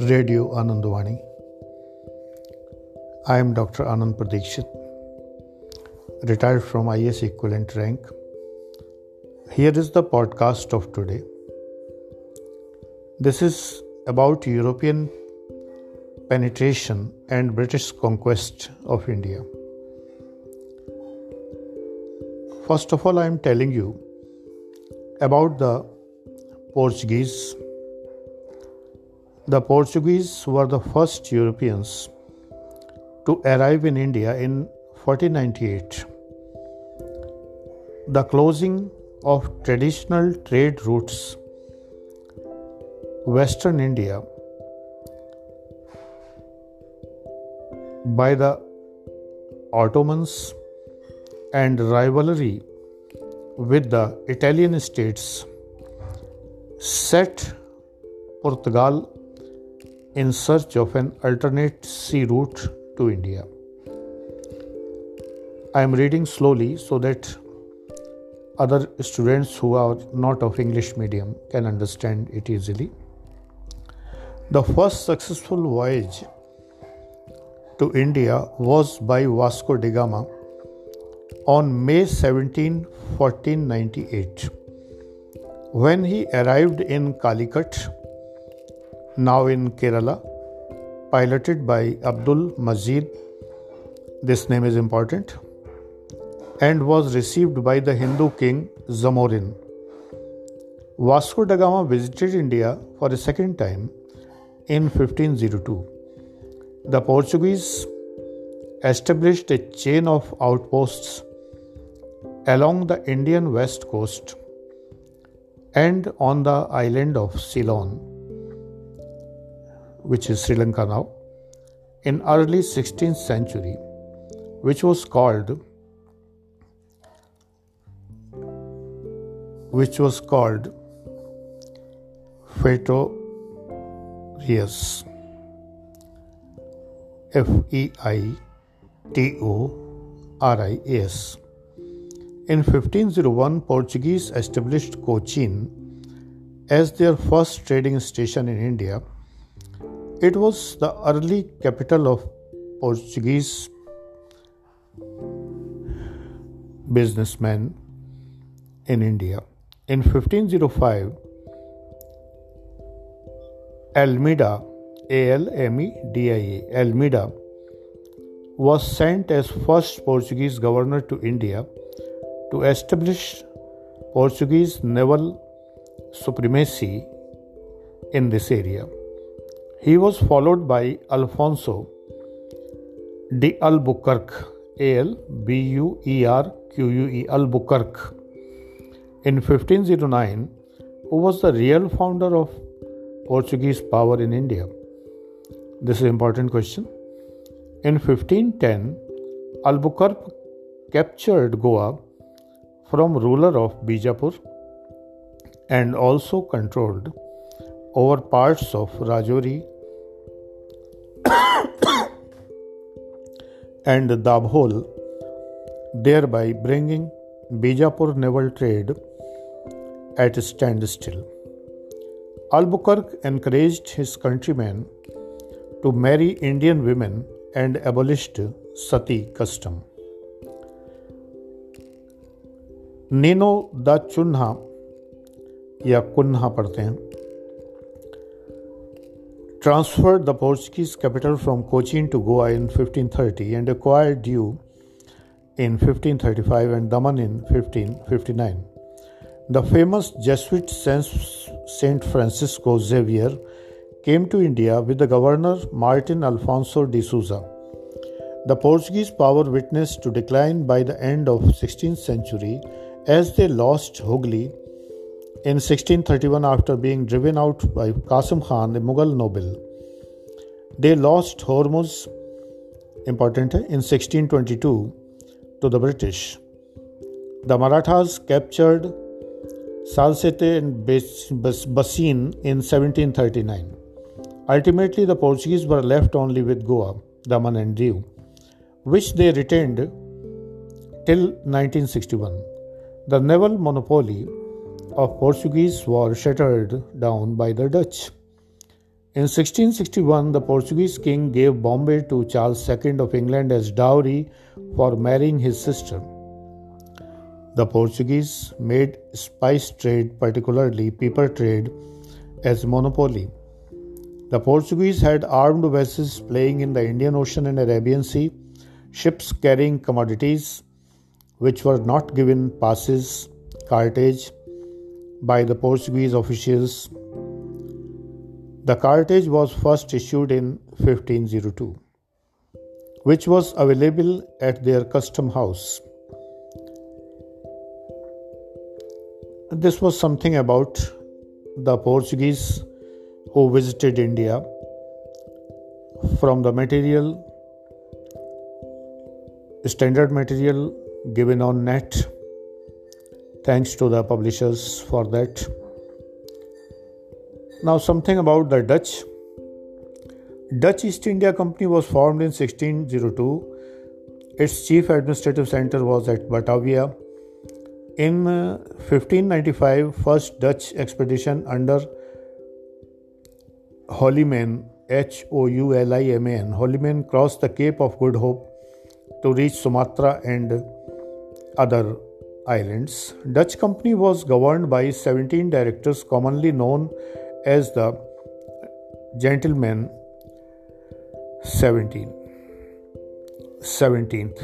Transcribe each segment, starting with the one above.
Radio Anandwani. I am Dr. Anand Pradikshit, retired from IS equivalent rank. Here is the podcast of today. This is about European penetration and British conquest of India. First of all, I am telling you about the Portuguese the Portuguese were the first Europeans to arrive in India in 1498. The closing of traditional trade routes western India by the Ottomans and rivalry with the Italian states set Portugal in search of an alternate sea route to India. I am reading slowly so that other students who are not of English medium can understand it easily. The first successful voyage to India was by Vasco da Gama on May 17, 1498, when he arrived in Calicut now in Kerala, piloted by Abdul Majid. This name is important, and was received by the Hindu king Zamorin. Vasco da Gama visited India for a second time in 1502. The Portuguese established a chain of outposts along the Indian west coast and on the island of Ceylon which is Sri Lanka now, in early 16th century, which was called which was called Feitorias. F E I T O R I S. In 1501, Portuguese established Cochin as their first trading station in India it was the early capital of Portuguese businessmen in India. In 1505, Almeida, A L M E D I A, Almeida, was sent as first Portuguese governor to India to establish Portuguese naval supremacy in this area. He was followed by Alfonso de Albuquerque, A L B U E R Q U E Albuquerque, in 1509, who was the real founder of Portuguese power in India. This is an important question. In 1510, Albuquerque captured Goa from ruler of Bijapur and also controlled over parts of Rajouri and Dabhol, thereby bringing Bijapur naval trade at a standstill. Albuquerque encouraged his countrymen to marry Indian women and abolished sati custom. Nino da Cunha या कुन्हा पढ़ते हैं transferred the Portuguese capital from Cochin to Goa in 1530 and acquired Diu in 1535 and Daman in 1559. The famous Jesuit Saint Francisco Xavier came to India with the governor Martin Alfonso de Souza. The Portuguese power witnessed to decline by the end of 16th century as they lost Hooghly in 1631 after being driven out by Qasim Khan, a Mughal noble. They lost Hormuz, important, in 1622 to the British. The Marathas captured Salsette and Bassein in 1739. Ultimately, the Portuguese were left only with Goa, Daman, and Diu. which they retained till 1961. The naval monopoly of Portuguese was shattered down by the Dutch. In 1661, the Portuguese king gave Bombay to Charles II of England as dowry for marrying his sister. The Portuguese made spice trade, particularly pepper trade, as monopoly. The Portuguese had armed vessels playing in the Indian Ocean and Arabian Sea, ships carrying commodities which were not given passes, cartaz by the Portuguese officials the cartaz was first issued in 1502, which was available at their custom house. This was something about the Portuguese who visited India from the material, standard material given on net. Thanks to the publishers for that. Now, something about the Dutch. Dutch East India Company was formed in 1602. Its chief administrative center was at Batavia. In 1595, uh, first Dutch expedition under Holyman, H O U L I M A N, Holyman crossed the Cape of Good Hope to reach Sumatra and other islands. Dutch company was governed by 17 directors commonly known as the gentlemen 17 17th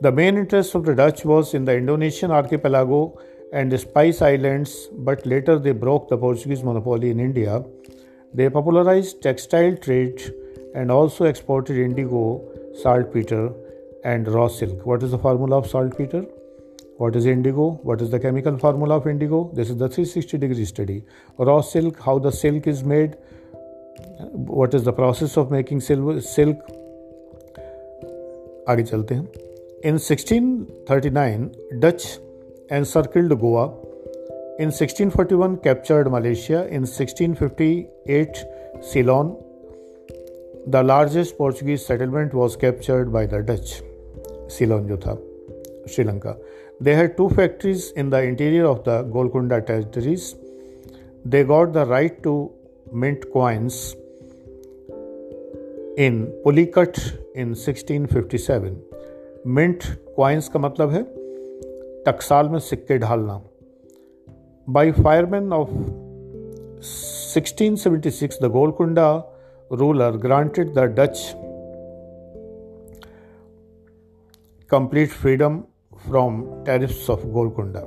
the main interest of the dutch was in the indonesian archipelago and the spice islands but later they broke the portuguese monopoly in india they popularized textile trade and also exported indigo saltpeter and raw silk what is the formula of saltpeter what is indigo? What is the chemical formula of indigo? This is the 360 degree study. Raw silk, how the silk is made, what is the process of making silk. आगे चलते हैं In 1639, Dutch encircled Goa. In 1641, captured Malaysia. In 1658, Ceylon. The largest Portuguese settlement was captured by the Dutch. Ceylon जो था Sri Lanka they had two factories in the interior of the Golconda territories. They got the right to mint coins in Pulicat in 1657. Mint coins का मतलब है टकसाल में सिक्के ढालना By firemen of 1676, the Golconda ruler granted the Dutch complete freedom from tariffs of Golconda.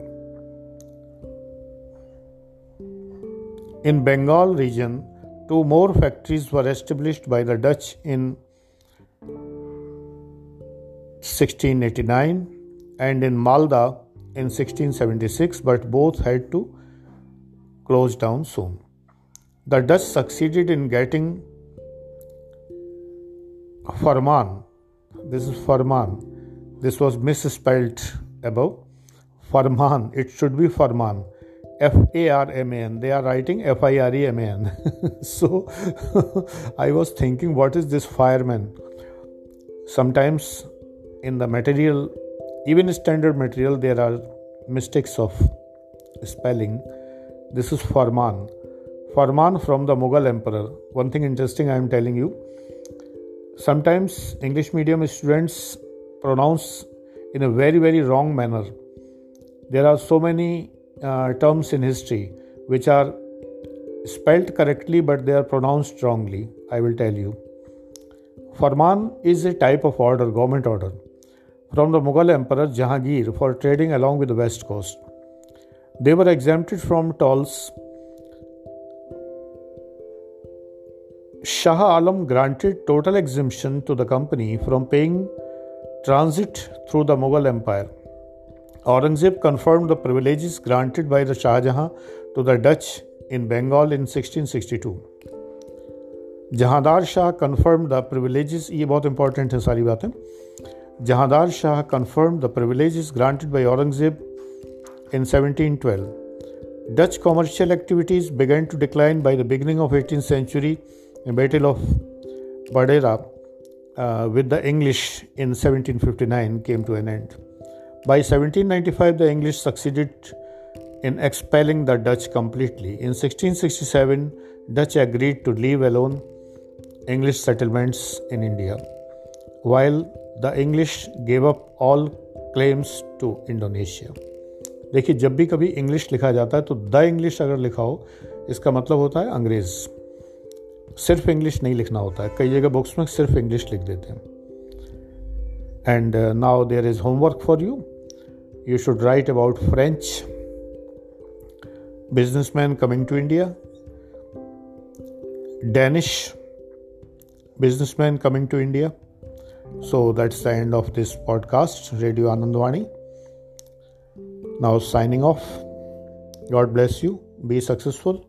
In Bengal region, two more factories were established by the Dutch in 1689 and in Malda in 1676, but both had to close down soon. The Dutch succeeded in getting Farman, this is Farman, this was misspelled above. Farman. It should be Farman. F A R M A N. They are writing F I R E M A N. so I was thinking, what is this fireman? Sometimes in the material, even standard material, there are mistakes of spelling. This is Farman. Farman from the Mughal emperor. One thing interesting I am telling you. Sometimes English medium students pronounce in a very, very wrong manner. There are so many uh, terms in history which are spelled correctly but they are pronounced wrongly. I will tell you. Farman is a type of order, government order, from the Mughal Emperor Jahangir for trading along with the west coast. They were exempted from tolls. Shah Alam granted total exemption to the company from paying Transit through the Mughal Empire. Aurangzeb confirmed the privileges granted by the Shah Jahan to the Dutch in Bengal in 1662. Jahandar Shah confirm the privileges ये बहुत important है सारी बातें Jahandar Shah confirmed the privileges granted by Aurangzeb in 1712. Dutch commercial activities began to decline by the beginning of 18th century in Battle of Badera uh, with the English in 1759 came to an end. By 1795 the English succeeded in expelling the Dutch completely. In 1667 Dutch agreed to leave alone English settlements in India. While the English gave up all claims to Indonesia. देखिए जब भी कभी English लिखा जाता है तो the English अगर लिखा हो इसका मतलब होता है अंग्रेज़। सिर्फ़ इंग्लिश नहीं लिखना होता है। कई जगह बुक्स में सिर्फ़ इंग्लिश लिख देते हैं। And now there is homework for you you should write about French businessman coming to India, Danish. Businessman coming to India. So that's the end of this podcast, Radio Anandwani. Now signing off. God bless you. Be successful.